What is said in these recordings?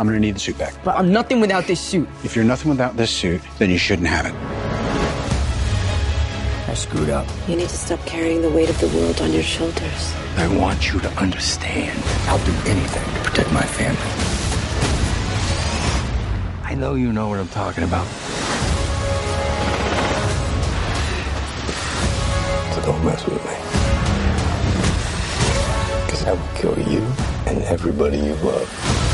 I'm gonna need the suit back. But I'm nothing without this suit. If you're nothing without this suit, then you shouldn't have it. I screwed up. You need to stop carrying the weight of the world on your shoulders. I want you to understand. I'll do anything to protect my family. I know you know what I'm talking about. So don't mess with me. Because I will kill you and everybody you love.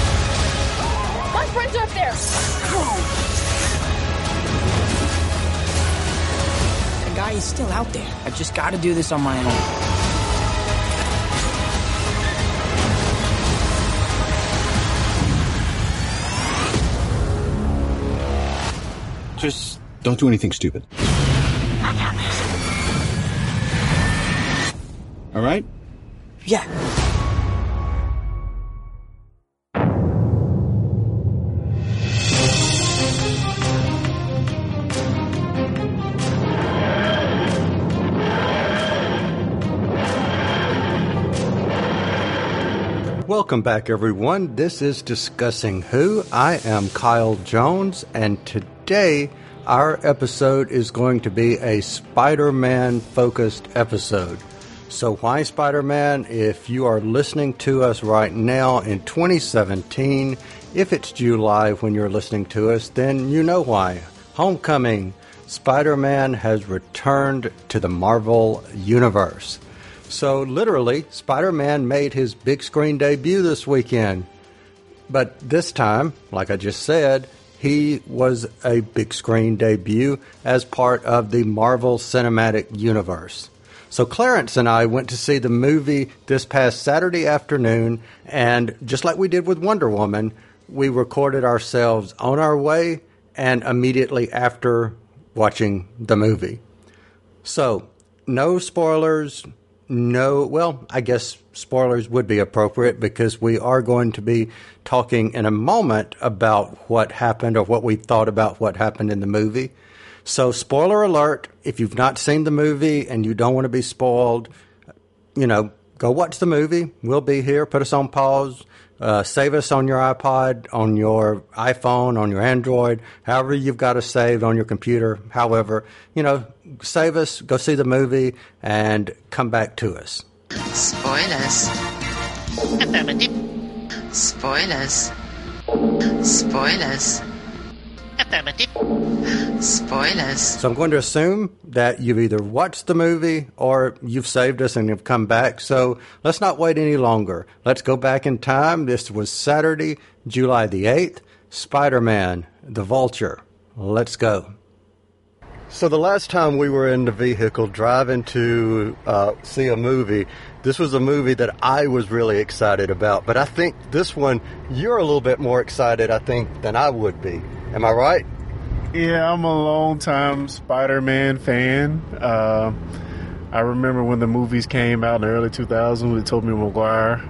The guy is still out there. I just gotta do this on my own. Just don't do anything stupid. I got this. All right? Yeah. Welcome back, everyone. This is Discussing Who. I am Kyle Jones, and today our episode is going to be a Spider Man focused episode. So, why Spider Man? If you are listening to us right now in 2017, if it's July when you're listening to us, then you know why. Homecoming. Spider Man has returned to the Marvel Universe. So, literally, Spider Man made his big screen debut this weekend. But this time, like I just said, he was a big screen debut as part of the Marvel Cinematic Universe. So, Clarence and I went to see the movie this past Saturday afternoon, and just like we did with Wonder Woman, we recorded ourselves on our way and immediately after watching the movie. So, no spoilers, no, well, I guess spoilers would be appropriate because we are going to be talking in a moment about what happened or what we thought about what happened in the movie. So, spoiler alert if you've not seen the movie and you don't want to be spoiled, you know, go watch the movie. We'll be here. Put us on pause. Uh, save us on your iPod, on your iPhone, on your Android, however you've got us saved on your computer. However, you know, save us, go see the movie, and come back to us. Spoilers. Affirmative. Spoilers. Spoilers. Affirmative. Spoilers. So I'm going to assume that you've either watched the movie or you've saved us and you've come back. So let's not wait any longer. Let's go back in time. This was Saturday, July the 8th. Spider Man, the Vulture. Let's go. So the last time we were in the vehicle driving to uh, see a movie, this was a movie that I was really excited about. But I think this one, you're a little bit more excited, I think, than I would be. Am I right? Yeah, I'm a long-time Spider-Man fan. Uh, I remember when the movies came out in the early 2000s with Tobey Maguire.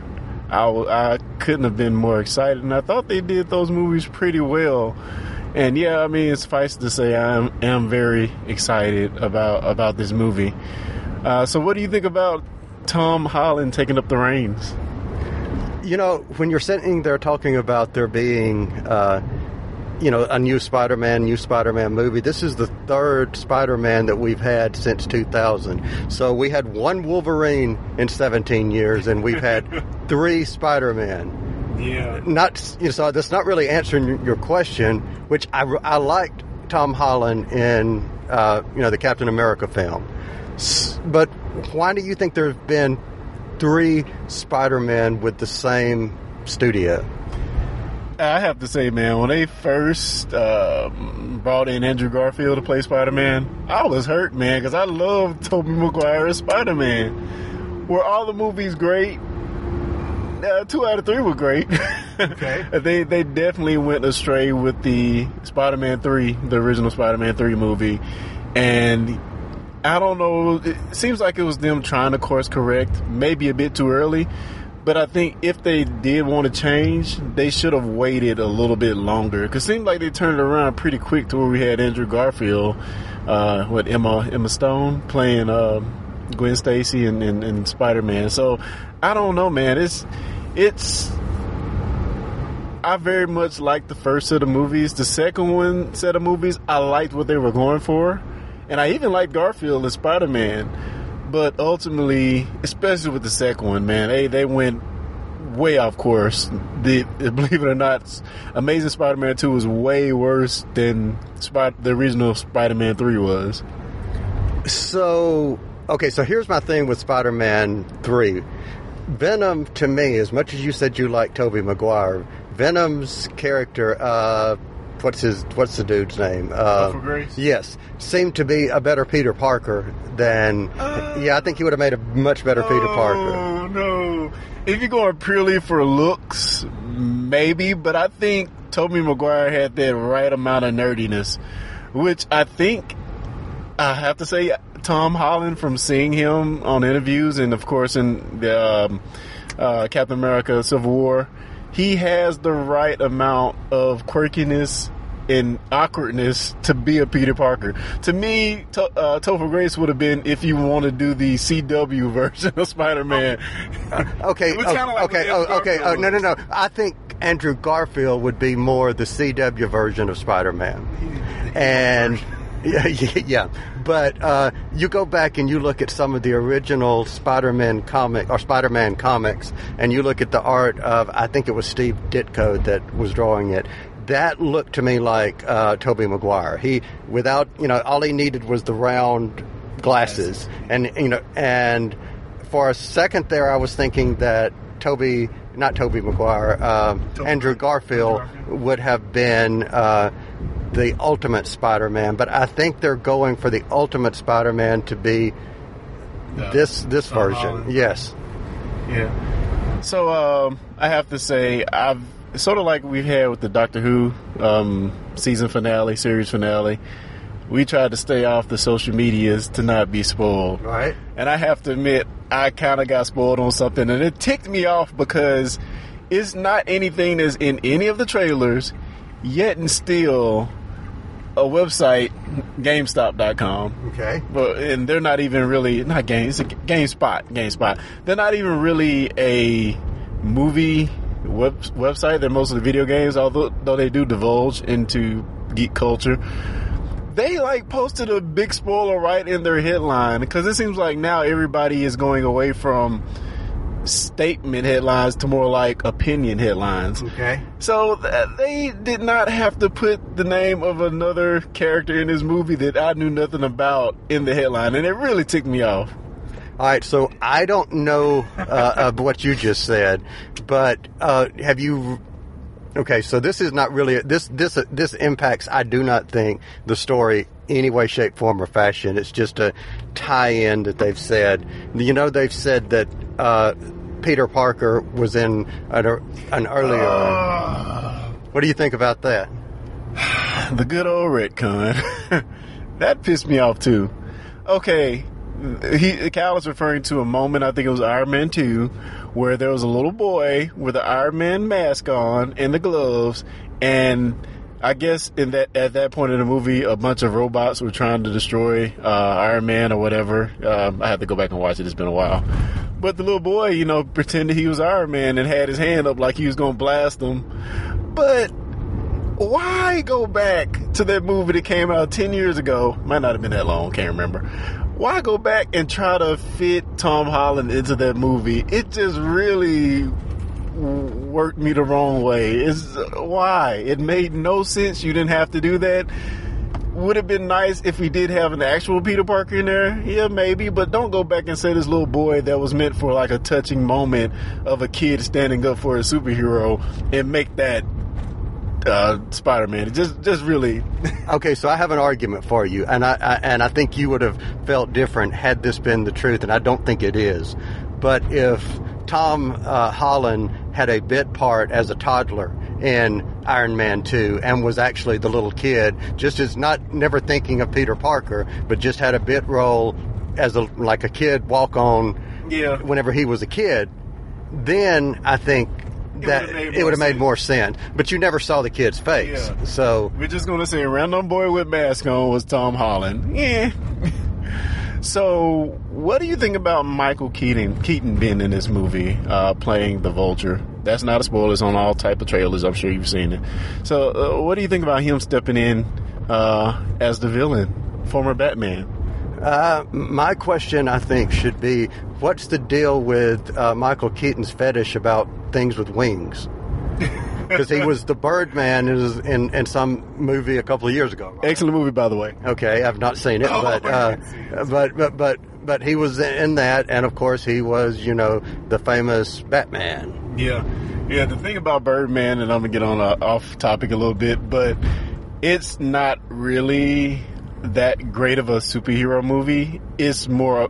I, couldn't have been more excited, and I thought they did those movies pretty well. And yeah, I mean, suffice to say, I am, am very excited about about this movie. Uh, so, what do you think about Tom Holland taking up the reins? You know, when you're sitting there talking about there being, uh, you know, a new Spider-Man, new Spider-Man movie, this is the third Spider-Man that we've had since 2000. So we had one Wolverine in 17 years, and we've had three Spider-Man. Yeah. Not, you know, so that's not really answering your- question, which I, I liked Tom Holland in, uh, you know, the Captain America film. But why do you think there have been three Spider-Men with the same studio? I have to say, man, when they first um, brought in Andrew Garfield to play Spider Man, I was hurt, man, because I love Tobey Maguire as Spider Man. Were all the movies great? Uh, two out of three were great. Okay. they they definitely went astray with the Spider Man three, the original Spider Man three movie, and I don't know. It seems like it was them trying to course correct, maybe a bit too early. But I think if they did want to change, they should have waited a little bit longer. Because it seemed like they turned it around pretty quick to where we had Andrew Garfield, uh, what Emma Emma Stone playing uh, Gwen Stacy and, and, and Spider Man. So I don't know, man. It's it's. I very much liked the first set of movies. The second one set of movies, I liked what they were going for, and I even liked Garfield and Spider Man. But ultimately, especially with the second one, man, they they went way off course. The believe it or not, Amazing Spider-Man Two was way worse than Spider, the original Spider-Man Three was. So, okay, so here's my thing with Spider Man 3. Venom, to me, as much as you said you like Tobey Maguire, Venom's character, uh, what's his, what's the dude's name? Uh, Grace? Yes, seemed to be a better Peter Parker than, yeah, I think he would have made a much better Peter Parker. Oh no! If you're going purely for looks, maybe, but I think Tobey Maguire had that right amount of nerdiness, which I think I have to say Tom Holland from seeing him on interviews and of course in the um, uh, Captain America: Civil War, he has the right amount of quirkiness and awkwardness to be a Peter Parker. To me, to, uh, Topher Grace would have been if you want to do the CW version of Spider-Man. Okay, It was kinda like okay, oh, okay. Oh, no, no, no. I think Andrew Garfield would be more the CW version of Spider-Man, and yeah, yeah. But uh, you go back and you look at some of the original Spider-Man comic or Spider-Man comics, and you look at the art of I think it was Steve Ditko that was drawing it. That looked to me like uh, Tobey Maguire. He, without you know, all he needed was the round glasses, and you know, and for a second there, I was thinking that Toby, not Toby Maguire, um, Andrew Garfield would have been uh, the ultimate Spider-Man. But I think they're going for the ultimate Spider-Man to be this this Tom version. Holland. Yes. Yeah. So um, I have to say, I've sort of like we've had with the Doctor Who um, season finale, series finale. We tried to stay off the social medias to not be spoiled. Right. And I have to admit, I kind of got spoiled on something, and it ticked me off because it's not anything that's in any of the trailers, yet and still a website, GameStop.com. Okay. But and they're not even really not game. It's games. GameSpot, GameSpot. They're not even really a movie web, website. They're mostly video games. Although though they do divulge into geek culture. They like posted a big spoiler right in their headline because it seems like now everybody is going away from statement headlines to more like opinion headlines. Okay. So th- they did not have to put the name of another character in this movie that I knew nothing about in the headline, and it really ticked me off. All right, so I don't know uh, of what you just said, but uh, have you? Okay, so this is not really this this this impacts. I do not think the story any way, shape, form, or fashion. It's just a tie-in that they've said. You know, they've said that uh, Peter Parker was in an, er, an earlier. Uh, what do you think about that? The good old retcon. that pissed me off too. Okay, he Cal is referring to a moment. I think it was Iron Man two, where there was a little boy with the Iron Man mask on and the gloves, and I guess in that at that point in the movie, a bunch of robots were trying to destroy uh, Iron Man or whatever. Um, I have to go back and watch it. It's been a while. But the little boy, you know, pretended he was Iron Man and had his hand up like he was to blast them. But why go back to that movie that came out 10 years ago? Might not have been that long, can't remember. Why go back and try to fit Tom Holland into that movie? It just really worked me the wrong way. Is why? It made no sense. You didn't have to do that. Would have been nice if we did have an actual Peter Parker in there. Yeah, maybe, but don't go back and say this little boy that was meant for like a touching moment of a kid standing up for a superhero and make that uh, Spider-Man. Just, just really. Okay, so I have an argument for you, and I, I and I think you would have felt different had this been the truth, and I don't think it is. But if Tom uh, Holland had a bit part as a toddler in Iron Man 2 and was actually the little kid, just as not never thinking of Peter Parker, but just had a bit role as a like a kid walk on Yeah. whenever he was a kid, then I think that it would have made more sense. But you never saw the kid's face, Yeah. so We're just gonna say random boy with mask on was Tom Holland. Yeah. so, what do you think about Michael Keaton? Keaton being in this movie, uh, playing the Vulture. That's not a spoiler. It's on all type of trailers. I'm sure you've seen it. So, uh, what do you think about him stepping in uh, as the villain, former Batman? Uh, my question, I think, should be what's the deal with uh, Michael Keaton's fetish about things with wings? Because he was the Birdman in, in, in some movie a couple of years ago. Excellent movie, by the way. Okay, I've not seen it, Oh, but, uh, haven't seen it. but but but but he was in that, and of course he was, you know, the famous Batman. Yeah, yeah. The thing about Birdman, and I'm gonna get on a, off topic a little bit, but it's not really that great of a superhero movie. It's more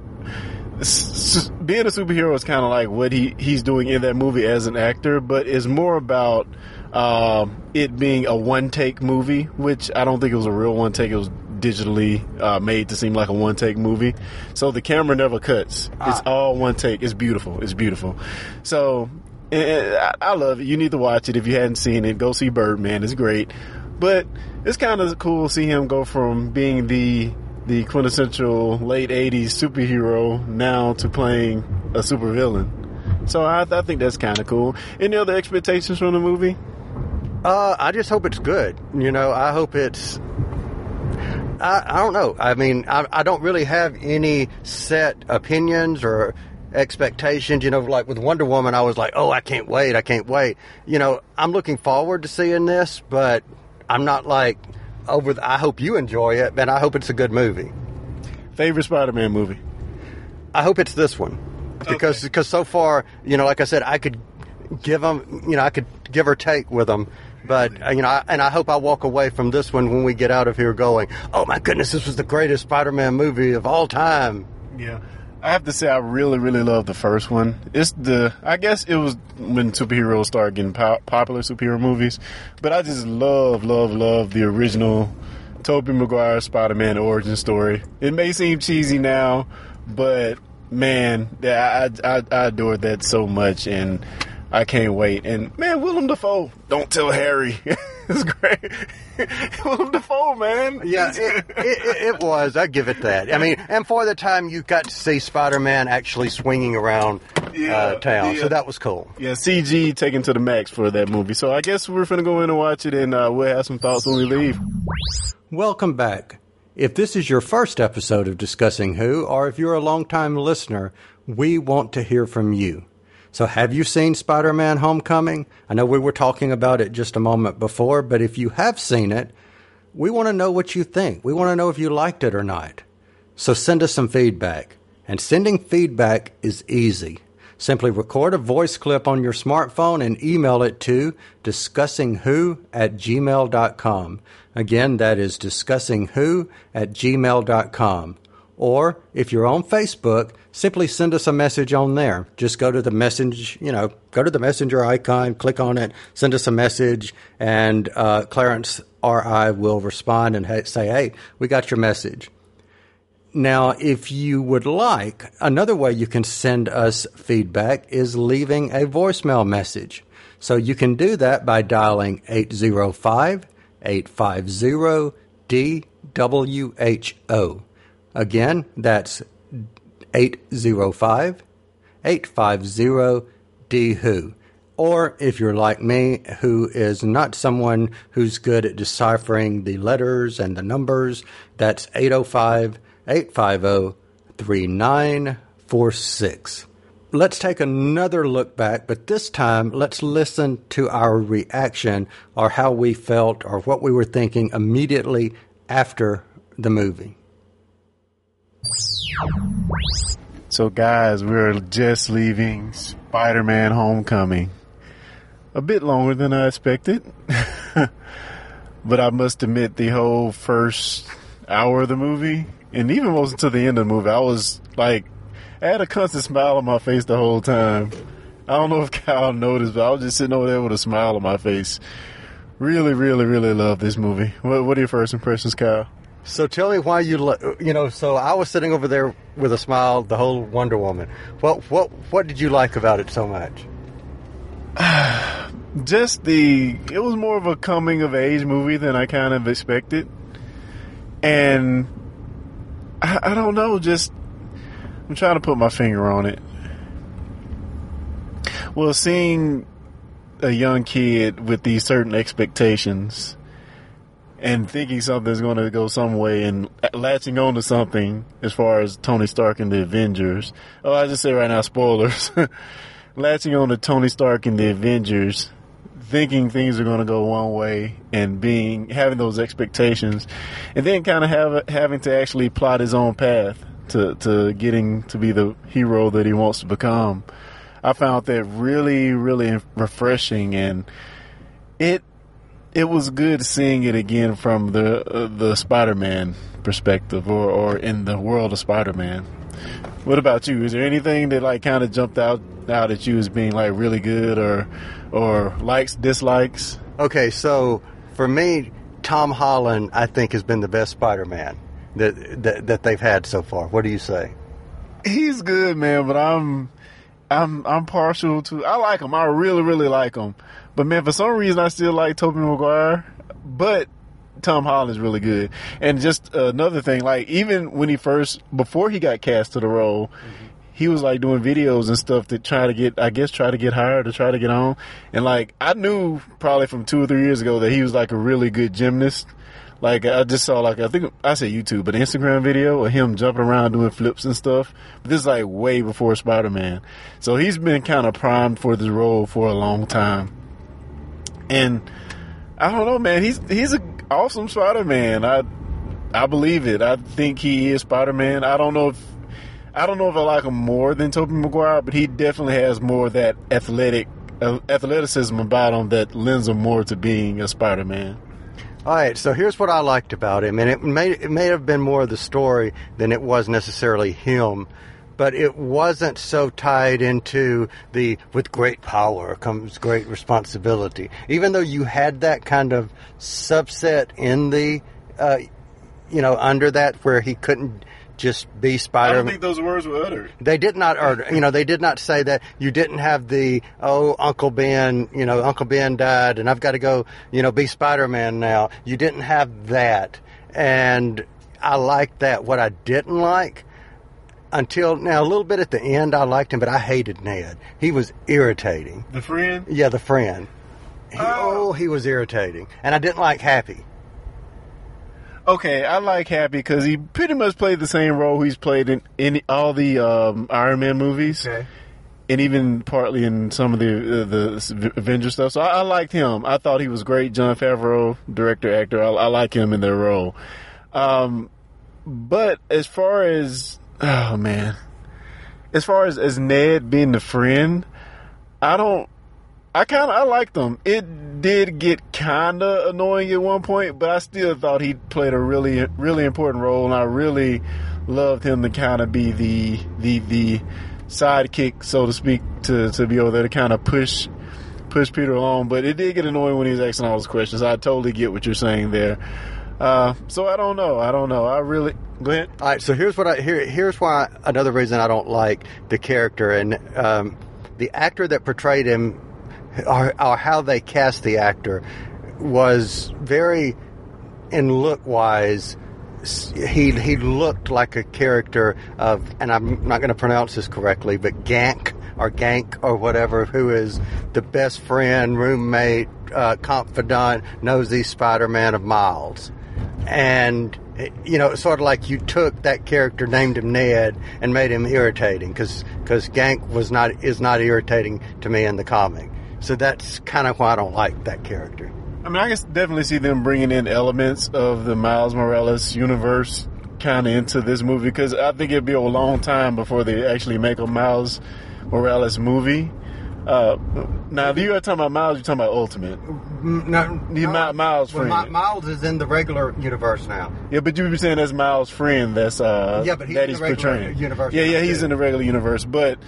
s- s- being a superhero is kind of like what he he's doing in that movie as an actor, but it's more about um, it being a one take movie, which I don't think it was a real one take. It was digitally uh, made to seem like a one take movie. So the camera never cuts. It's all one take. It's beautiful. It's beautiful. So I, I love it. You need to watch it if you hadn't seen it. Go see Birdman. It's great. But it's kind of cool to see him go from being the the quintessential late '80s superhero now to playing a supervillain. So I, I think that's kind of cool. Any other expectations from the movie? Uh, I just hope it's good. You know, I hope it's. I, I don't know. I mean, I, I don't really have any set opinions or expectations. You know, like with Wonder Woman, I was like, oh, I can't wait. I can't wait. You know, I'm looking forward to seeing this, but I'm not like over. The, I hope you enjoy it, and I hope it's a good movie. Favorite Spider-Man movie? I hope it's this one because because so far, you know, like I said, I could give them, you know, I could give or take with them. But you know, I, and I hope I walk away from this one when we get out of here going, "Oh my goodness, this was the greatest Spider-Man movie of all time." Yeah. I have to say, I really, really love the first one. It's the, I guess it was when superheroes started getting po- popular superhero movies, but I just love, love, love the original Tobey Maguire Spider-Man origin story. It may seem cheesy now, but man, I, I, I adored that so much, and I can't wait. And man, Willem Dafoe, don't tell Harry. it's great. Willem Dafoe, man. Yeah, it, it, it, it was. I give it that. I mean, and for the time you got to see Spider-Man actually swinging around uh, town, yeah. so that was cool. Yeah, CG taken to the max for that movie. So I guess we're going to go in and watch it, and uh, we'll have some thoughts when we leave. Welcome back. If this is your first episode of Discussing Who, or if you're a longtime listener, we want to hear from you. So, have you seen Spider Man Homecoming? I know we were talking about it just a moment before, but if you have seen it, we want to know what you think. We want to know if you liked it or not. So, send us some feedback. And sending feedback is easy. Simply record a voice clip on your smartphone and email it to discussingwho at gmail.com. Again, that is discussingwho at gmail.com. Or if you're on Facebook, simply send us a message on there. Just go to the message, you know, go to the messenger icon, click on it, send us a message, and uh, Clarence or I will respond and ha- say, hey, we got your message. Now, if you would like, another way you can send us feedback is leaving a voicemail message. So you can do that by dialing 805 850 DWHO. Again, that's 805 850 DWHO. Or if you're like me, who is not someone who's good at deciphering the letters and the numbers, that's 805 850 3946. Let's take another look back, but this time let's listen to our reaction or how we felt or what we were thinking immediately after the movie. So, guys, we're just leaving Spider Man Homecoming. A bit longer than I expected. but I must admit, the whole first hour of the movie, and even most until the end of the movie, I was like, I had a constant smile on my face the whole time. I don't know if Kyle noticed, but I was just sitting over there with a smile on my face. Really, really, really love this movie. What, what are your first impressions, Kyle? So tell me why you lo- you know. So I was sitting over there with a smile the whole Wonder Woman. What what what did you like about it so much? just the it was more of a coming of age movie than I kind of expected, and I, I don't know. Just I'm trying to put my finger on it. Well, seeing a young kid with these certain expectations and thinking something's going to go some way and latching on to something as far as Tony Stark and the Avengers. Oh, I just say right now, spoilers. latching on to Tony Stark and the Avengers, thinking things are going to go one way and being having those expectations, and then kind of have having to actually plot his own path to to getting to be the hero that he wants to become. I found that really, really refreshing, and it it was good seeing it again from the uh, the Spider-Man perspective, or or in the world of Spider-Man. What about you? Is there anything that like kind of jumped out out at you as being like really good, or or likes dislikes? Okay, so for me, Tom Holland, I think has been the best Spider-Man that that, that they've had so far. What do you say? He's good, man, but I'm I'm I'm partial to. I like him. I really really like him. But man, for some reason, I still like Tobey Maguire. But Tom Holland's really good. And just another thing, like even when he first before he got cast to the role. Mm-hmm. He was like doing videos and stuff to try to get, I guess, try to get hired or try to get on. And like, I knew probably from two or three years ago that he was like a really good gymnast. Like I just saw like I think I say YouTube, but Instagram video of him jumping around doing flips and stuff. But this is like way before Spider Man, so he's been kind of primed for this role for a long time. And I don't know, man. He's he's an awesome Spider Man. I I believe it. I think he is Spider Man. I don't know if I don't know if I like him more than Tobey Maguire, but he definitely has more of that athletic uh, athleticism about him that lends him more to being a Spider Man. All right, so here's what I liked about him, and it may it may have been more of the story than it was necessarily him, but it wasn't so tied into the with great power comes great responsibility. Even though you had that kind of subset in the, uh, you know, under that where he couldn't just be Spider. I don't think those words were uttered. They did not utter. You know, they did not say that. You didn't have the oh, Uncle Ben. You know, Uncle Ben died, and I've got to go. You know, be Spider Man now. You didn't have that, and I liked that. What I didn't like. Until now, a little bit at the end, I liked him, but I hated Ned. He was irritating. The friend? Yeah, the friend. He, oh. oh, he was irritating. And I didn't like Happy. Okay, I like Happy because he pretty much played the same role he's played in, in all the um, Iron Man movies. Okay. And even partly in some of the uh, the Avengers stuff, so I, I, liked him. I thought he was great. Jon Favreau, director, actor. I, I like him in their role. Um, but as far as oh man, as far as as Ned being the friend, I don't I kind of I liked them. It did get kind of annoying at one point, but I still thought he played a really really important role, and I really loved him to kind of be the the the sidekick, so to speak, to to be over there to kind of push push Peter along. But it did get annoying when he was asking all those questions. I totally get what you're saying there. Uh, so I don't know. I don't know. I really ahead. All right. So here's what I here here's why another reason I don't like the character and um, the actor that portrayed him or, or how they cast the actor was very, in look wise, he he looked like a character of, and I'm not going to pronounce this correctly, but Gank or Gank or whatever, who is the best friend, roommate, uh, confidant, nosy Spider-Man of Miles, and you know, sort of like you took that character, named him Ned, and made him irritating because because Gank was not is not irritating to me in the comic. So that's kind of why I don't like that character. I mean, I can definitely see them bringing in elements of the Miles Morales universe kind of into this movie because I think it'd be a long time before they actually make a Miles Morales movie. Uh, now, if you're talking about Miles, you're talking about Ultimate. Mm, no, you Miles, Miles friend. Well, Miles is in the regular universe now. Yeah, but you be saying that's Miles' friend. That's uh, yeah, but he's that in he's the regular portraying. universe. Yeah, yeah, he's too. in the regular universe. But,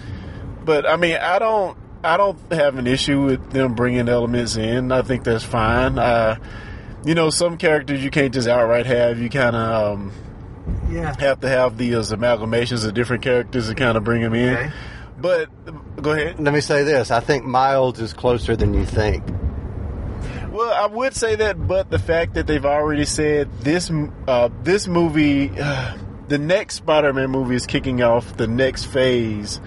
but I mean, I don't. I don't have an issue with them bringing elements in. I think that's fine. Uh, you know, some characters you can't just outright have. You kind of um, yeah have to have these amalgamations of different characters to kind of bring them in. Okay. But go ahead. Let me say this: I think Miles is closer than you think. Well, I would say that, but the fact that they've already said this uh, this movie, uh, the next Spider-Man movie is kicking off the next phase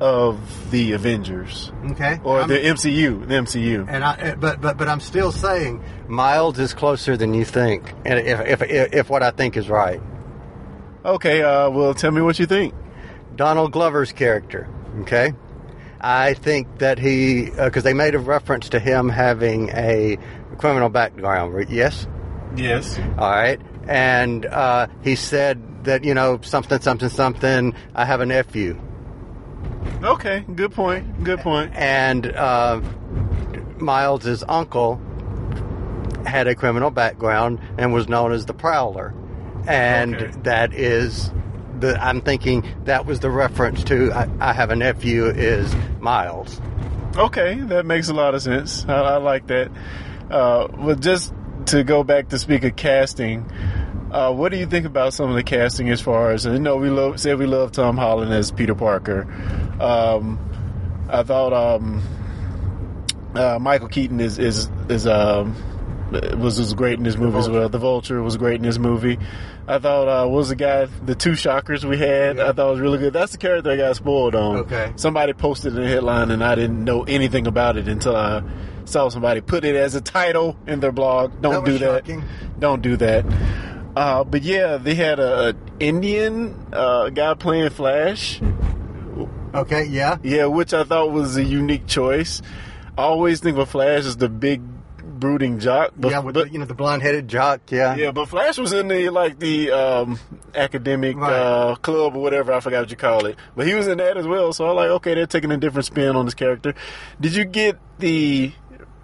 of the Avengers Okay. or I'm- the MCU. The MCU. and I, but but but I'm still saying Miles is closer than you think, and if if if, if what I think is right, Okay, uh, well, tell me what you think. Donald Glover's character. Okay, I think that he because they made a reference to him having a criminal background. Yes. Yes. All right. And uh, he said that, you know, something, something, something, I have a nephew. Okay, good point. Good point. And uh, Miles's uncle had a criminal background and was known as the Prowler. And Okay. that is the, I'm thinking that was the reference to I, I have a nephew is Miles. Okay, that makes a lot of sense. I, I like that. Uh, but just to go back to speak of casting, uh, what do you think about some of the casting as far as you know? We love we love Tom Holland as Peter Parker. Um, I thought um, uh, Michael Keaton is is is um, was was great in this movie as well. The Vulture was great in this movie. I thought uh, what was the guy the two shockers we had. I thought was really good. That's the character I got spoiled on. Okay. Somebody posted in the headline and I didn't know anything about it until I saw somebody put it as a title in their blog. Don't That do that. shocking. Don't do that. Uh, but yeah, they had a, a Indian uh, guy playing Flash. Okay, yeah. Yeah, which I thought was a unique choice. I always think of Flash as the big brooding jock. But, yeah, with but the, you know, the blonde headed jock, yeah. yeah, but Flash was in the like the um, academic Right. uh, club or whatever. I forgot what you call it. But he was in that as well. So I'm like, okay, they're taking a different spin on this character. Did you get the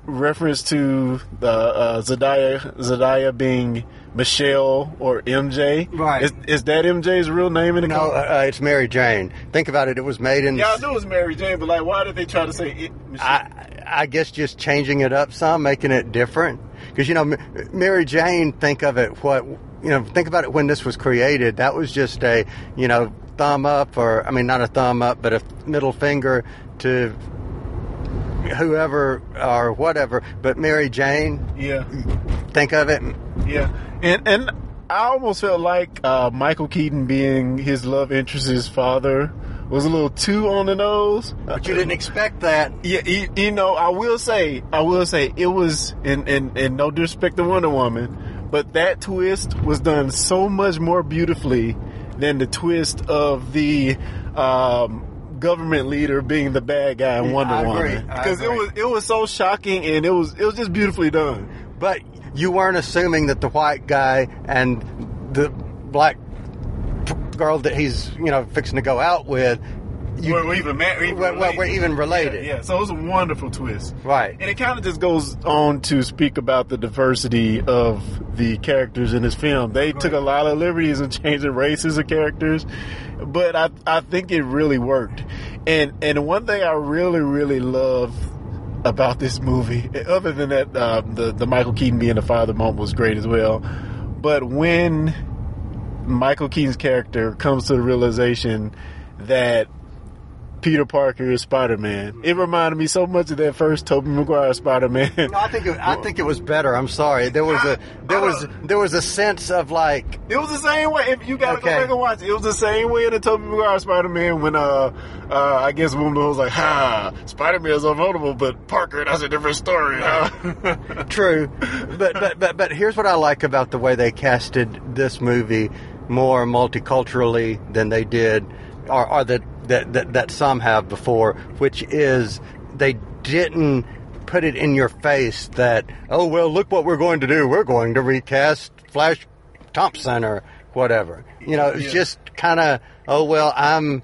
reference to the uh, Zendaya Zendaya being Michelle or MJ? Right. Is, is that MJ's real name in the No, comic? uh, it's Mary Jane. Think about it. It was made in. Yeah, I knew it was Mary Jane, but like, why did they try to say it? Michelle? I, I guess just changing it up some, making it different. Because you know, M- Mary Jane. Think of it. What you know? Think about it when this was created. That was just a you know thumb up, or I mean, not a thumb up, but a middle finger to whoever or whatever. But Mary Jane. yeah. Think of it. Yeah, and and I almost felt like uh, Michael Keaton being his love interest's father was a little too on the nose. But you didn't expect that. Yeah, you, you know, I will say, I will say, it was, and in, in no disrespect to Wonder Woman, but that twist was done so much more beautifully than the twist of the um, government leader being the bad guy in Yeah, Wonder I. Woman because it was it was so shocking and it was it was just beautifully done. But you weren't assuming that the white guy and the black girl that he's you know fixing to go out with, you, we're, we're even ma- we're we're- we're- even related. Yeah, yeah, so it was a wonderful twist. Right. And it kind of just goes on to speak about the diversity of the characters in this film. They took a lot of liberties in changing races of characters, but I I think it really worked. And and one thing I really really love about this movie, other than that, uh, the the Michael Keaton being the father moment was great as well. But when Michael Keaton's character comes to the realization that Peter Parker is Spider Man. It reminded me so much of that first Tobey Maguire Spider Man. No, I think it, I think it was better. I'm sorry. There was a there was there was a sense of like It was the same way. If you gotta Okay. go back and watch it, it was the same way in the Tobey Maguire Spider Man when uh uh I guess one was like, "Ha, Spider Man is unvulnerable, but Parker, that's a different story." Huh? true, but but but but here's what I like about the way they casted this movie more multiculturally than they did, or, or that, that that that some have before, which is they didn't put it in your face that oh well look what we're going to do we're going to recast Flash Thompson or whatever you know it's Yeah. just kind of oh well I'm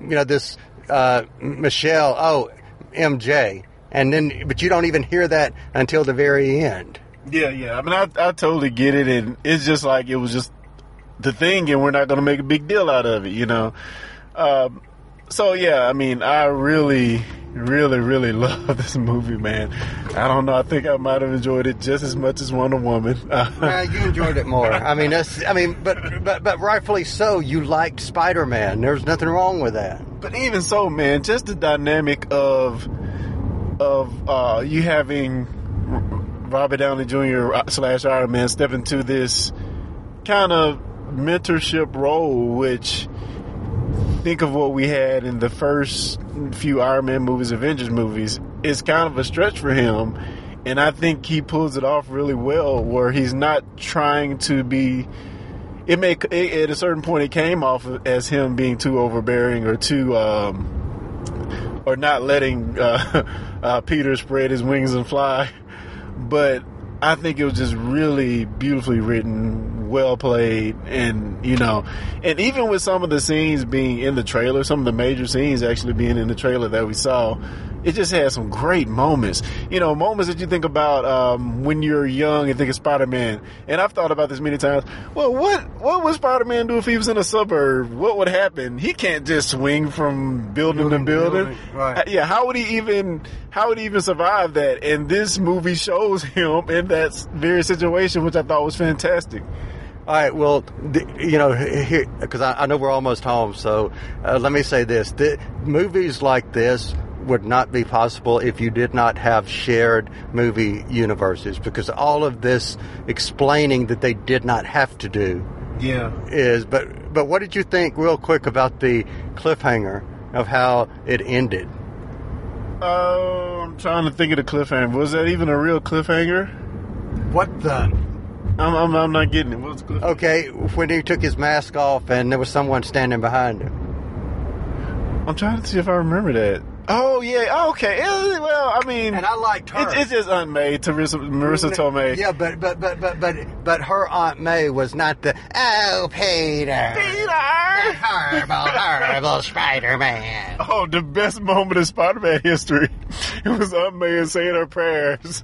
you know this uh, Michelle oh MJ and then but you don't even hear that until the very end yeah, yeah. I mean, I I totally get it, and it's just like it was just the thing, and we're not gonna make a big deal out of it, you know. Um, so yeah, I mean, I really, really, really love this movie, man. I don't know. I think I might have enjoyed it just as much as Wonder Woman. Yeah, you enjoyed it more. I mean, that's, I mean, but but but rightfully so. You liked Spider Man. There's nothing wrong with that. But even so, man, just the dynamic of of uh, you having Robert Downey Jr. slash Iron Man step into this kind of mentorship role, which think of what we had in the first few Iron Man movies, Avengers movies, it's kind of a stretch for him. And I think he pulls it off really well, where he's not trying to be. It may it, at a certain point it came off as him being too overbearing or too, um, or not letting uh, uh, Peter spread his wings and fly. But I think it was just really beautifully written, well played, and you know, and even with some of the scenes being in the trailer, some of the major scenes actually being in the trailer that we saw, it just had some great moments. You know, moments that you think about um, when you're young and think of Spider Man. And I've thought about this many times. Well, what what would Spider Man do if he was in a suburb? What would happen? He can't just swing from building, building to building. building. Right. Yeah. How would he even how would he even survive that? And this movie shows him in that very situation, which I thought was fantastic. All right. Well, you know, because I, I, know we're almost home, so uh, let me say this: the, movies like this would not be possible if you did not have shared movie universes because all of this explaining that they did not have to do yeah is but but what did you think real quick about the cliffhanger of how it ended uh, I'm trying to think of the cliffhanger was that even a real cliffhanger what the I'm, I'm, I'm not getting it. What's Okay, when he took his mask off and there was someone standing behind him. I'm trying to see if I remember that. Oh yeah, oh, okay. well, I mean, and I liked her. It's, it's just Aunt May, Teresa, Marisa Tomei. Yeah, but but but but but but her Aunt May was not the oh Peter, Peter, the horrible horrible Spider Man. Oh, the best moment of Spider Man history. It was Aunt May saying her prayers,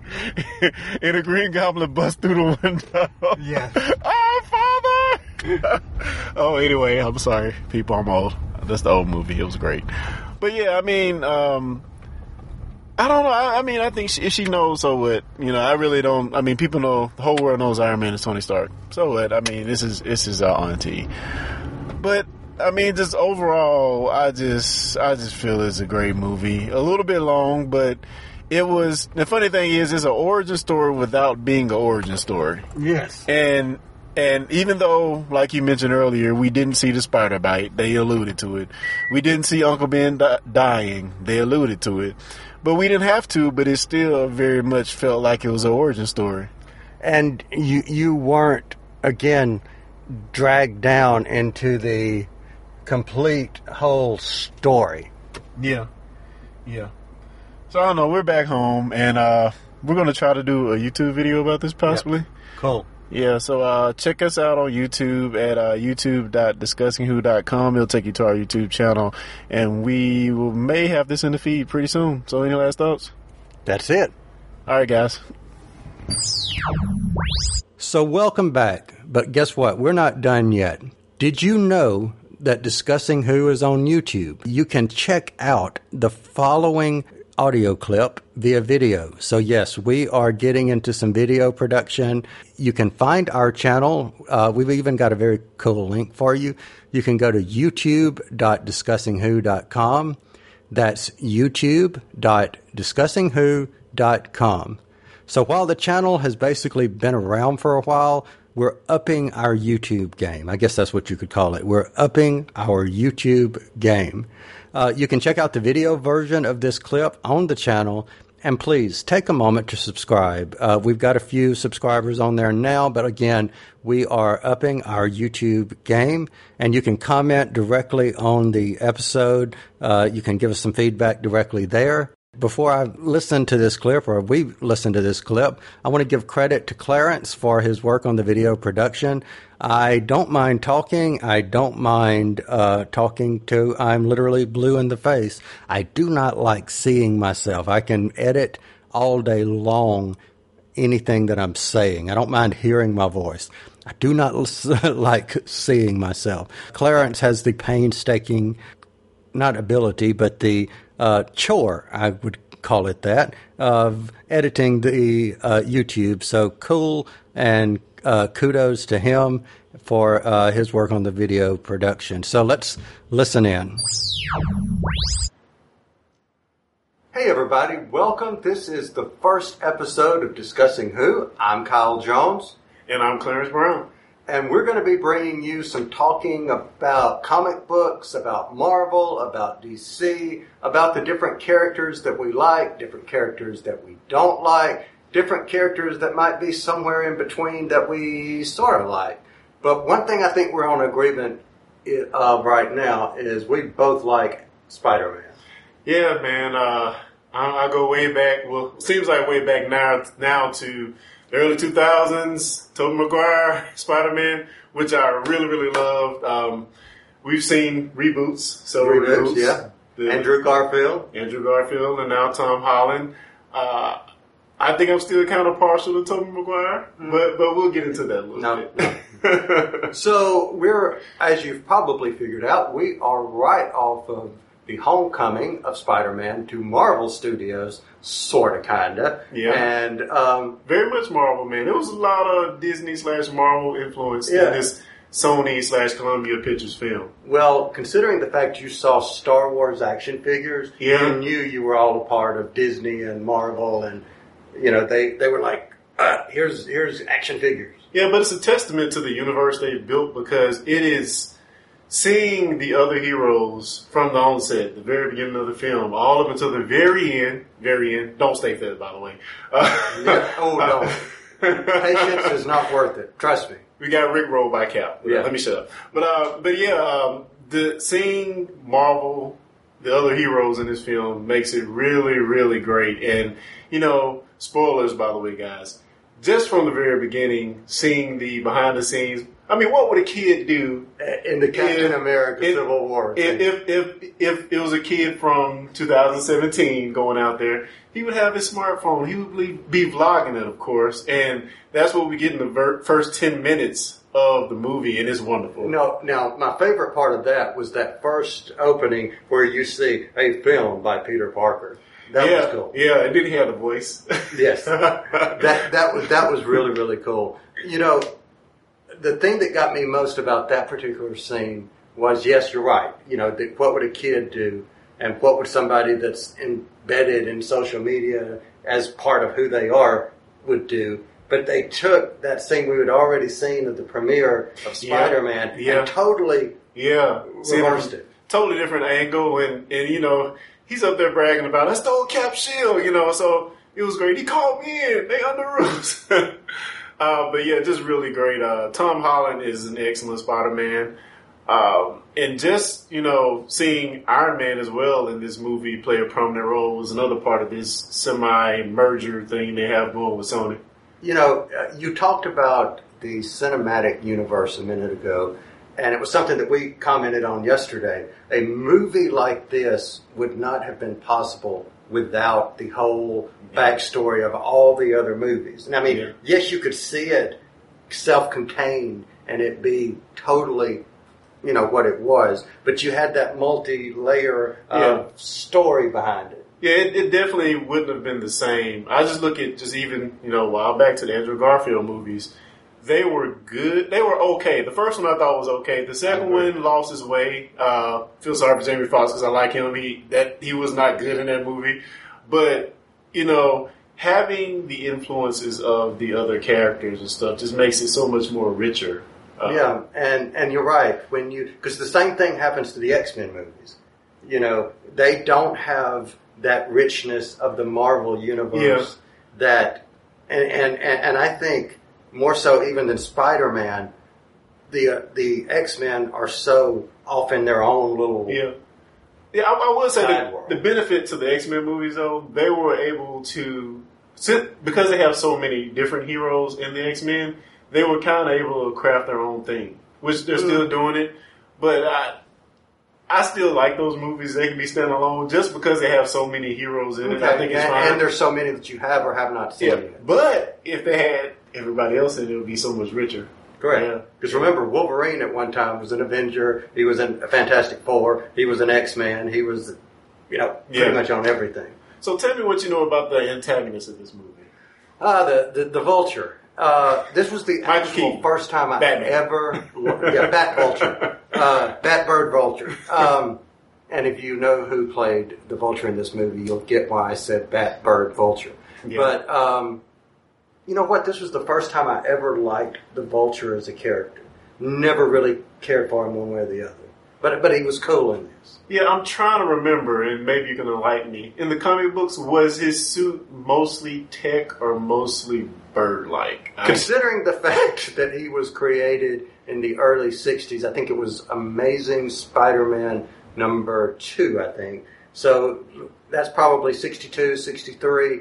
and a Green Goblin bust through the window. Yeah. oh, Father. oh, anyway, I'm sorry, people. I'm old. That's the old movie. It was great. But yeah, I mean, um, I don't know. I, I mean, I think she, she, knows. So what? You know, I really don't. I mean, people know the whole world knows Iron Man is Tony Stark. So what? I mean, this is this is our auntie. But I mean, just overall, I just I just feel it's a great movie. A little bit long, but it was. The funny thing is, it's an origin story without being an origin story. Yes. And and even though, like you mentioned earlier, we didn't see the spider bite, they alluded to it. We didn't see Uncle Ben di- dying, they alluded to it. But we didn't have to, but it still very much felt like it was an origin story. And you you weren't again dragged down into the complete whole story. Yeah. Yeah. So I don't know, we're back home and uh we're gonna try to do a YouTube video about this possibly. Yep. Cool. Yeah, so uh, check us out on YouTube at uh, youtube.discussingwho.com. It'll take you to our YouTube channel, and we will, may have this in the feed pretty soon. So, any last thoughts? That's it. All right, guys. So, welcome back. But guess what? We're not done yet. Did you know that Discussing Who is on YouTube? You can check out the following audio clip via video. So, yes, we are getting into some video production. You can find our channel. Uh, we've even got a very cool link for you. You can go to youtube.discussingwho.com. That's youtube.discussingwho.com. So, while the channel has basically been around for a while, we're upping our YouTube game. I guess that's what you could call it. We're upping our YouTube game. Uh, you can check out the video version of this clip on the channel. And please take a moment to subscribe. Uh, we've got a few subscribers on there now, but again, we are upping our YouTube game, and you can comment directly on the episode. Uh, you can give us some feedback directly there. Before I listen to this clip, or we listen to this clip, I want to give credit to Clarence for his work on the video production. I don't mind talking. I don't mind uh, talking to. I'm literally blue in the face. I do not like seeing myself. I can edit all day long anything that I'm saying. I don't mind hearing my voice. I do not like seeing myself. Clarence has the painstaking, not ability, but the uh, chore, I would call it that, of editing the uh, YouTube. So cool and uh, kudos to him for uh, his work on the video production. So let's listen in. Hey, everybody, welcome. This is the first episode of Discussing Who. I'm Kyle Jones. And I'm Clarence Brown. And we're going to be bringing you some talking about comic books, about Marvel, about DC, about the different characters that we like, different characters that we don't like, different characters that might be somewhere in between that we sort of like. But one thing I think we're on agreement of right now is we both like Spider-Man. Yeah, man. Uh, I, I go way back. Well, seems like way back now. Now to early two thousands. Tobey Maguire, Spider Man, which I really really loved. Um, we've seen reboots, so Reboots, reboots. yeah. The- Andrew Garfield. Andrew Garfield, and now Tom Holland. Uh, I think I'm still kind of partial to Tobey Maguire, but but we'll get into that a little No, bit. So we're, as you've probably figured out, we are right off of the homecoming of Spider-Man to Marvel Studios, sorta, kinda. Yeah. And um, Very much Marvel, man. There was a lot of Disney slash Marvel influence Yeah. in this Sony slash Columbia Pictures film. well, considering the fact you saw Star Wars action figures, Yeah. you knew you were all a part of Disney and Marvel, and you know they they were like, uh, here's here's action figures. Yeah, but it's a testament to the universe they've built because it is seeing the other heroes from the onset, the very beginning of the film, all up until the very end. Very end. Don't stay fed, by the way. Uh, Yeah. Oh no, patience is not worth it. Trust me. we got Rick rolled by Cap. Yeah. Let me shut up. But uh, but yeah, um, the seeing Marvel, the other heroes in this film makes it really really great. And you know, spoilers by the way, guys. Just from the very beginning, seeing the behind the scenes. I mean, what would a kid do In the Captain If- America if- Civil War, if, if if if it was a kid from 2017 going out there, he would have his smartphone. He would be, vlogging it, of course, and that's what we get in the ver- first 10 minutes of the movie, and it's wonderful. No, now my favorite part of that was that first opening where you see a film by Peter Parker. That yeah, was cool. yeah, and then he had a voice. Yes, that that was that was really really cool. You know, the thing that got me most about that particular scene was yes, you're right. You know, the, what would a kid do, and what would somebody that's embedded in social media as part of who they are would do. But they took that scene we had already seen at the premiere of Spider-Man yeah. and totally yeah, See, reversed it. totally different angle, and and you know he's up there bragging about I stole Cap shield, you know, so it was great. He called me in. They under roofs. uh, but yeah, just really great. Uh, Tom Holland is an excellent Spider Man. Um, and just you know, seeing Iron Man as well in this movie play a prominent role was another part of this semi merger thing they have going with Sony. You know, uh, you talked about the cinematic universe a minute ago, and it was something that we commented on yesterday. A movie like this would not have been possible without the whole backstory of all the other movies. And I mean, Yeah. yes, you could see it self-contained and it be totally, you know, what it was, but you had that multi-layer Yeah. story behind it. Yeah, it, it definitely wouldn't have been the same. I just look at just even you know a while back to the Andrew Garfield movies. They were good. They were okay. The first one I thought was okay. The second one lost his way. Uh, feel sorry for Jamie Foxx because I like him. He that he was not good in that movie. But you know, having the influences of the other characters and stuff just makes it so much more richer. Uh, Yeah, and and you're right when you because the same thing happens to the X Men movies. You know, they don't have that richness of the Marvel universe that, and, and and and I think more so even than Spider Man, the uh, the X Men are so off in their own little. Yeah. Yeah, I, I would say the, the benefit to the X Men movies, though, they were able to, since- because they have so many different heroes in the X Men, they were kind of able to craft their own thing, which they're still Mm. doing it. But I, I still like those movies. They can be standalone just because they have so many heroes in it. I think it's and, fine. and there's so many that you have or have not seen yeah, yet. but if they had everybody else in it, it would be so much richer. Correct. Because remember, Wolverine at one time was an Avenger. He was in a Fantastic Four. He was an X Man. He was, you know, pretty Yeah. much on everything. So tell me what you know about the antagonist of this movie. Ah, the the, the Vulture. Uh, this was the actual Keaton. first time I Batman. ever, yeah, Bat Vulture, uh, Bat Bird Vulture. Um, and if you know who played the Vulture in this movie, you'll get why I said Bat Bird Vulture. Yeah. But um, you know what? This was the first time I ever liked the Vulture as a character. never really cared for him one way or the other. But but he was cool in this. Yeah, I'm trying to remember, and maybe you can enlighten me. In the comic books, was his suit mostly tech or mostly bird-like? I- Considering the fact that he was created in the early 60s, I think it was Amazing Spider Man number two, I think. So that's probably 62, 63,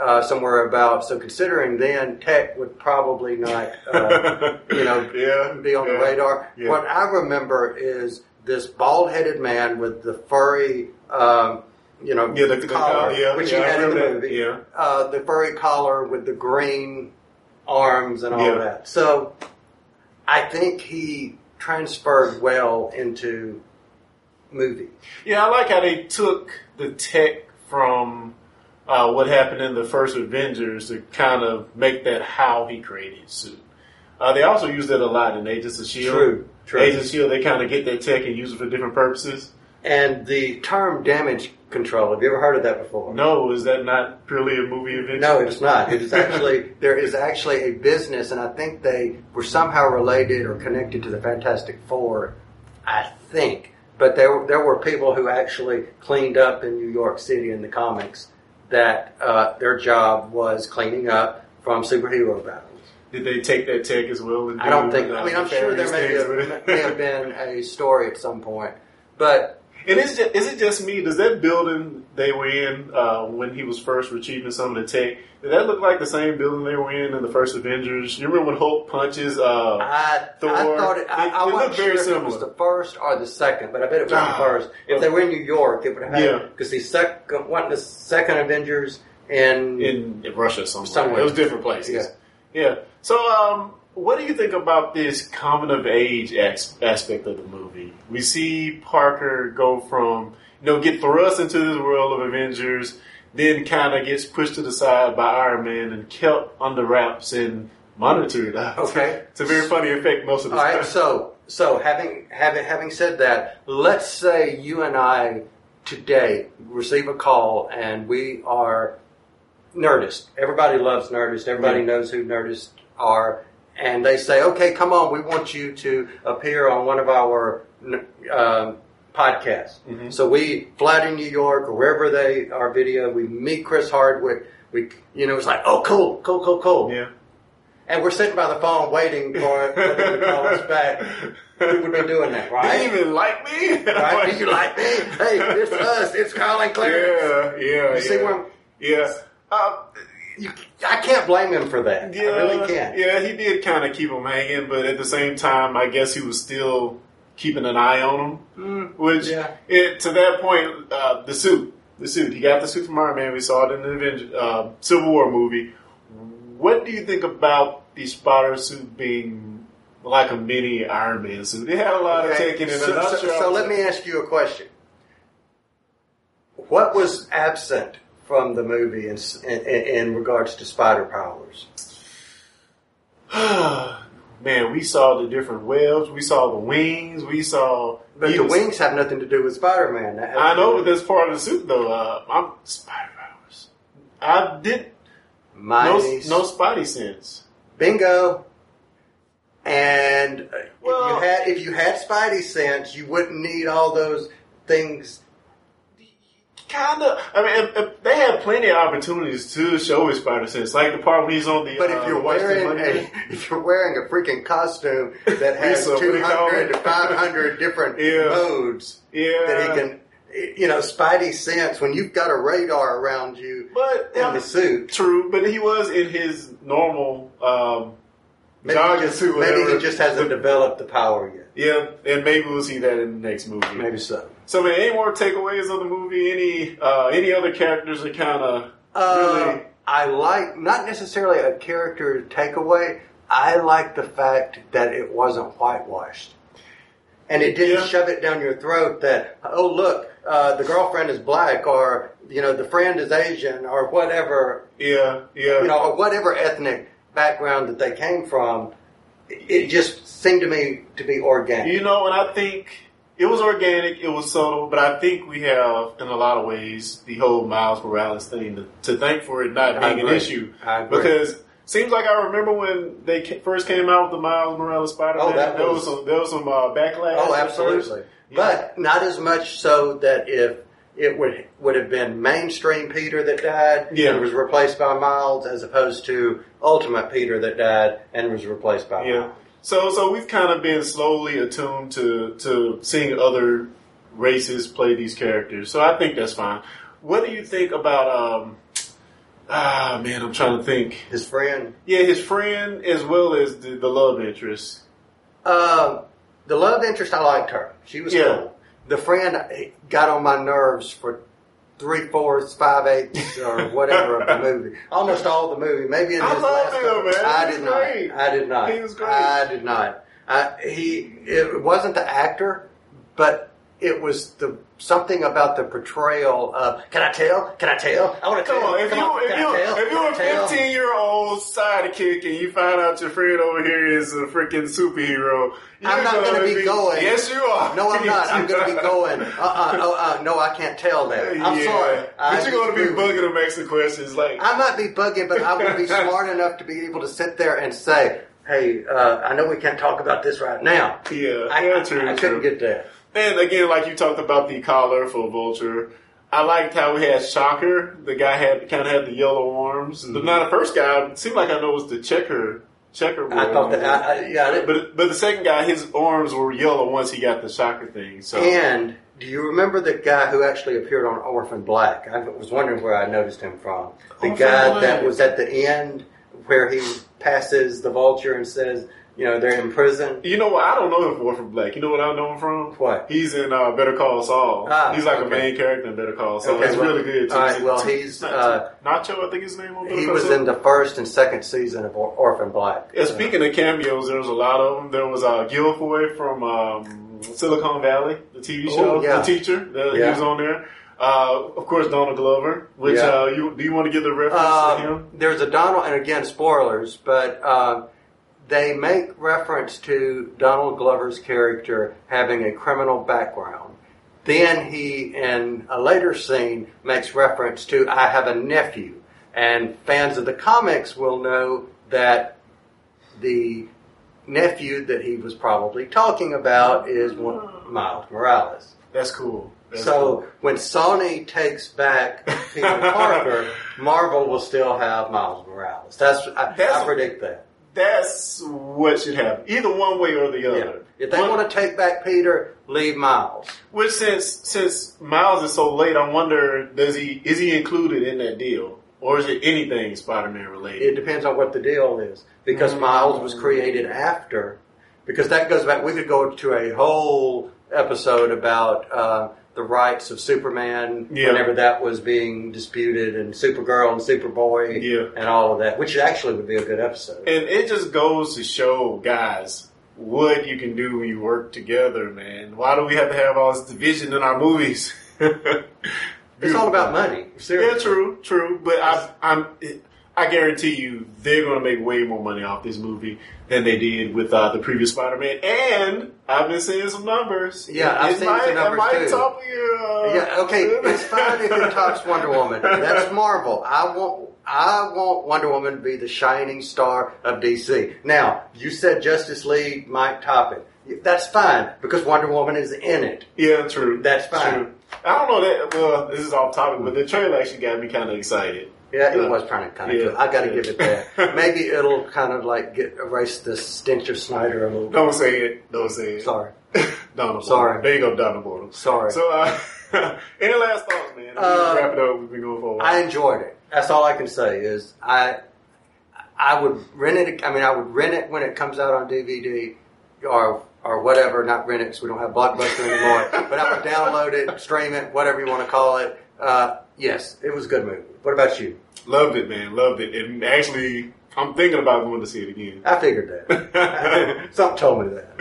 uh, somewhere about. So considering then, tech would probably not, uh, you know, Yeah, be on the radar. yeah. What I remember is this bald headed man with the furry. Um, you know, Yeah, the- the collar, collar, yeah, which yeah, he had in the movie. yeah. Uh, the furry collar with the green arms and all that. So I think he transferred well into movie. Yeah, I like how they took the tech from uh, what happened in the first Avengers to kind of make that how he created his suit. Uh, they also use it a lot in Agents of Shield. True, true. Agents of Shield, they kind of get that tech and use it for different purposes. And the term damage control, have you ever heard of that before? No, is that not purely a movie invention? No, it's not. It is actually there is actually a business, and I think they were somehow related or connected to the Fantastic Four. I think, but there there were people who actually cleaned up in New York City in the comics that uh, their job was cleaning up from superhero battles. Did they take that tech as well? And I don't think. I mean, I'm sure there may, a, may have been a story at some point, but And is it, is it just me? Does that building they were in uh, when he was first retrieving some of the tech, did that look like the same building they were in in the first Avengers? You remember when Hulk punches uh, I, Thor? I thought it. I, It- I it wasn't looked sure very if it was similar. the first or the second, but I bet it was Ah. the first. If they were in New York, it would have had Yeah. because the second, one, the second Avengers in, in, in Russia somewhere. Somewhere. It was different places. Yeah. So, um, what do you think about this coming of age ex- aspect of the movie? We see Parker go from, you know, get thrust into this world of Avengers, then kind of gets pushed to the side by Iron Man and kept under wraps and monitored. Okay. it's a very funny effect most of the All time. right, so so having having having said that, let's say you and I today receive a call and we are Nerdist. Everybody loves Nerdist. Everybody Yeah. knows who Nerdist are, and they say, "Okay, come on, we want you to appear on one of our um, podcasts." Mm-hmm. So we fly to New York or wherever they are video. We meet Chris Hardwick. We, you know, it's like, "Oh, cool, cool, cool, cool." yeah. And we're sitting by the phone waiting for for them to call us back. We would be doing that, Do right? you even like me? Right? Do you like me? Hey, it's us. It's Colin Clarence. Yeah, yeah, You see where I'm- yeah. Uh, You, I can't blame him for that. Yeah, I really can't. Yeah, he did kind of keep him hanging, but at the same time, I guess he was still keeping an eye on him. which, Mm, yeah. it, to that point, uh, the suit, the suit, he got the suit from Iron Man. We saw it in the uh, Civil War movie. What do you think about the spotter suit being like a mini Iron Man suit? It had a lot of taking in. So, so- so let me ask you a question. What was absent from the movie in, in, in regards to spider powers? Man, we saw the different webs. We saw the wings. We saw. But the wings have nothing to do with Spider-Man. I know, but that's part of the suit, though. Uh, I'm spider powers. I did with no no Spidey sense. Bingo. And uh, Well- if you had if you had Spidey sense, you wouldn't need all those things. Kind of. I mean, if, if they had plenty of opportunities to show his spider sense, like the part when he's on the. But uh, if you're Washington wearing a if you're wearing a freaking costume that has so what do two you call hundred it? to five hundred different Yeah. modes yeah, that he can, you know, Spidey sense when you've got a radar around you But in the suit. true, but he was in his normal um, Maybe, jogging just, suit. maybe he just hasn't developed the power yet. Yeah, and maybe we'll see that in the next movie. Maybe so. So, man, any more takeaways of the movie? Any uh, any other characters that kind of Uh, really? I like not necessarily a character takeaway. I like the fact that it wasn't whitewashed, and it didn't Yeah. shove it down your throat that oh look, uh, the girlfriend is black, or you know the friend is Asian, or whatever Yeah, yeah. you know, or whatever ethnic background that they came from. It it just seemed to me to be organic. You know, and I think it was organic, it was subtle, but I think we have, in a lot of ways, the whole Miles Morales thing to, to thank for it not being an issue. Because Seems like I remember when they ca- first came out with the Miles Morales Spider-Man. Oh, that there was- was some there was some uh, backlash. Oh, absolutely. first. But not as much so that if it would would have been mainstream Peter that died Yeah. and was replaced by Miles, as opposed to Ultimate Peter that died and was replaced by Yeah. Miles. So so we've kind of been slowly attuned to to seeing other races play these characters. So I think that's fine. What do you think about um ah man, I'm trying to think. His friend. Yeah, his friend as well as the, the love interest. Um, the love interest, I liked her. She was Yeah. cool. The friend got on my nerves for three fourths, five eighths, or whatever of the movie. Almost all the movie. Maybe in I his loved last. him, man. I did not. great. I did not. He was great. I did not. I, he. It wasn't the actor, but it was the something about the portrayal of. Can I tell? Can I tell? I want to Come tell. on, if Come you on, if can you I tell? if you're a I 15 year old sidekick and you find out your friend over here is a freaking superhero, I'm not going to be, going. Yes, you are. No, I'm not. I'm going to be going. Uh, uh, no, uh, no, I can't tell that. I'm Yeah. sorry. I But you're going to be bugging them asking questions like, I might be bugging, but I would be smart enough to be able to sit there and say, "Hey, uh, I know we can't talk about this right now." yeah, I, yeah, I- true, I, true. couldn't get that. And again, like you talked about the collar for Vulture. I liked how we had Shocker. The guy had kind of had the yellow arms. The, Mm-hmm. now the first guy seemed like I know was the checker. Checker. I thought that. I, I, yeah, I But but the second guy, his arms were yellow once he got the shocker thing. So and do you remember the guy who actually appeared on Orphan Black? I was wondering where I noticed him from. The Orphan guy Black. that was at the end where he passes the vulture and says, "You know, they're in prison." you know what? I don't know him for Orphan Black. You know what I know him from? What? He's in uh, Better Call Saul. Ah, he's like a main character in Better Call Saul. Okay, It's well- really good. Too. all right, well, he's, uh, Nacho. I think his name Better He Call was Saul. in the first and second season of Or- Orphan Black. Yeah, speaking of cameos, there was a lot of them. There was uh, Gilfoyle from um, Silicon Valley, the TV Oh, show, yeah. the teacher. Uh, He was on there. Uh, of course, Donald Glover. Which Yeah. uh, you do you want to give the reference to Um, him? there's a Donald, and again, spoilers, but um, they make reference to Donald Glover's character having a criminal background. Then he, in a later scene, makes reference to I have a nephew, and fans of the comics will know that the nephew that he was probably talking about is Miles Morales. That's cool. That's so cool. when Sony takes back Peter Parker, Marvel will still have Miles Morales. That's I, That's- I predict that. That's what should happen. Either one way or the Yeah. other. If they One- want to take back Peter, leave Miles. Which since since Miles is so late, I wonder does he is he included in that deal or is it anything Spider-Man related? It depends on what the deal is because Miles was created after. Because that goes back. We could go to a whole episode about uh, the rights of Superman Yeah. whenever that was being disputed, and Supergirl and Superboy, Yeah. and all of that, which actually would be a good episode. And it just goes to show, guys, what you can do when you work together, man. Why do we have to have all this division in our movies? It's all about money. Yeah, true, true. But I, I'm, I guarantee you, they're going to make way more money off this movie than they did with uh, the previous Spider-Man. And I've been seeing some numbers. Yeah, I've It seen might- some it numbers might too. top your, uh, Yeah, okay, it's fine if it tops Wonder Woman. That's Marvel. I want I want Wonder Woman to be the shining star of DC. Now, you said Justice League might top it. That's fine because Wonder Woman is in it. Yeah, true. That's fine. True. I don't know that. Well, this is off topic, but the trailer actually got me kind of excited. Yeah, it was kind of kind of Yeah. good. I got to Yeah. give it that. Maybe it'll kind of like get erase the stench of Snyder a little. bit. Don't say it. Don't say it. Sorry, Donald. Sorry. There you go, Donald sorry. So, uh, any last thoughts, man? Uh, wrap it up. We've been going for a while. I enjoyed it. That's all I can say is I I would rent it. I mean, I would rent it when it comes out on DVD or or whatever. Not rent it we don't have Blockbuster anymore. but I would download it, stream it, whatever you want to call it. Uh, yes, it was a good movie. What about you? Loved it, man. Loved it. And actually, I'm thinking about going to see it again. I figured that. Something told me that.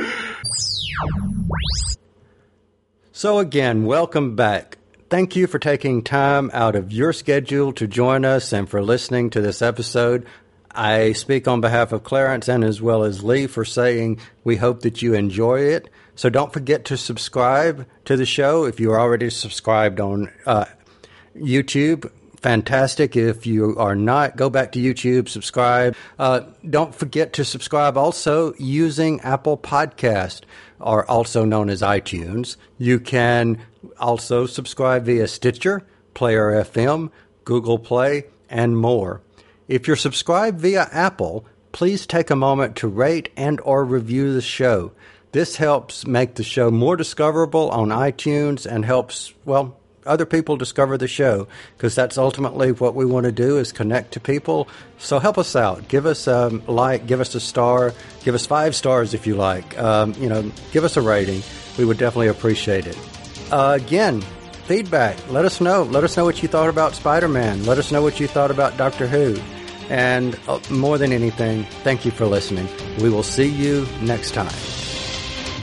So, again, welcome back. Thank you for taking time out of your schedule to join us and for listening to this episode. I speak on behalf of Clarence and as well as Lee for saying we hope that you enjoy it. So, don't forget to subscribe to the show if you're already subscribed on uh, YouTube. fantastic. If you are not, go back to YouTube, subscribe. Uh, don't forget to subscribe also using Apple Podcast, or also known as iTunes. You can also subscribe via Stitcher, Player FM, Google Play, and more. If you're subscribed via Apple, please take a moment to rate and or review the show. This helps make the show more discoverable on iTunes and helps, well, other people discover the show because that's ultimately what we want to do is connect to people. So help us out. Give us a like, give us a star, give us five stars if you like. Um, you know, give us a rating. We would definitely appreciate it. Uh, again, feedback. Let us know. Let us know what you thought about Spider Man. Let us know what you thought about Doctor Who. And uh, more than anything, thank you for listening. We will see you next time.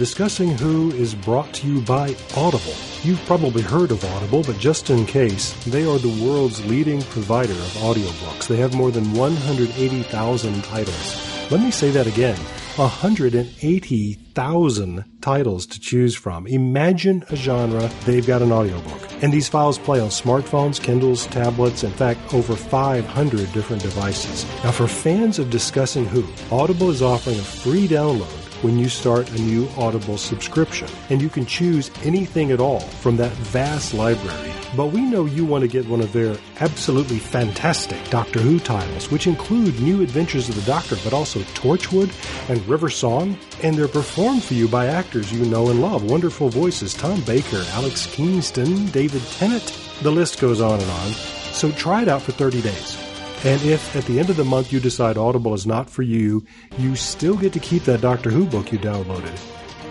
Discussing Who is brought to you by Audible. You've probably heard of Audible, but just in case, they are the world's leading provider of audiobooks. They have more than 180,000 titles. Let me say that again. 180,000 titles to choose from. Imagine a genre, they've got an audiobook. And these files play on smartphones, Kindles, tablets, in fact, over 500 different devices. Now, for fans of Discussing Who, Audible is offering a free download when you start a new Audible subscription. And you can choose anything at all from that vast library. But we know you want to get one of their absolutely fantastic Doctor Who titles, which include New Adventures of the Doctor, but also Torchwood and River Song. And they're performed for you by actors you know and love. Wonderful voices Tom Baker, Alex Kingston, David Tennant. The list goes on and on. So try it out for 30 days. And if at the end of the month you decide Audible is not for you, you still get to keep that Doctor Who book you downloaded.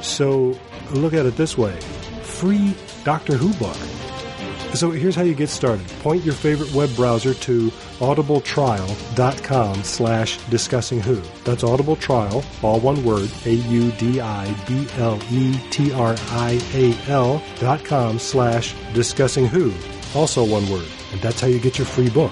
So look at it this way free Doctor Who book. So here's how you get started. Point your favorite web browser to audibletrial.com slash discussing who. That's audibletrial, all one word, A-U-D-I-B-L-E-T-R-I-A-L dot com slash discussing who. Also one word. And that's how you get your free book.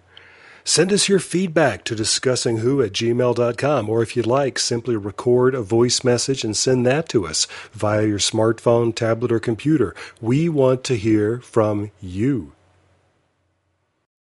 Send us your feedback to discussingwho at gmail.com, or if you'd like, simply record a voice message and send that to us via your smartphone, tablet, or computer. We want to hear from you.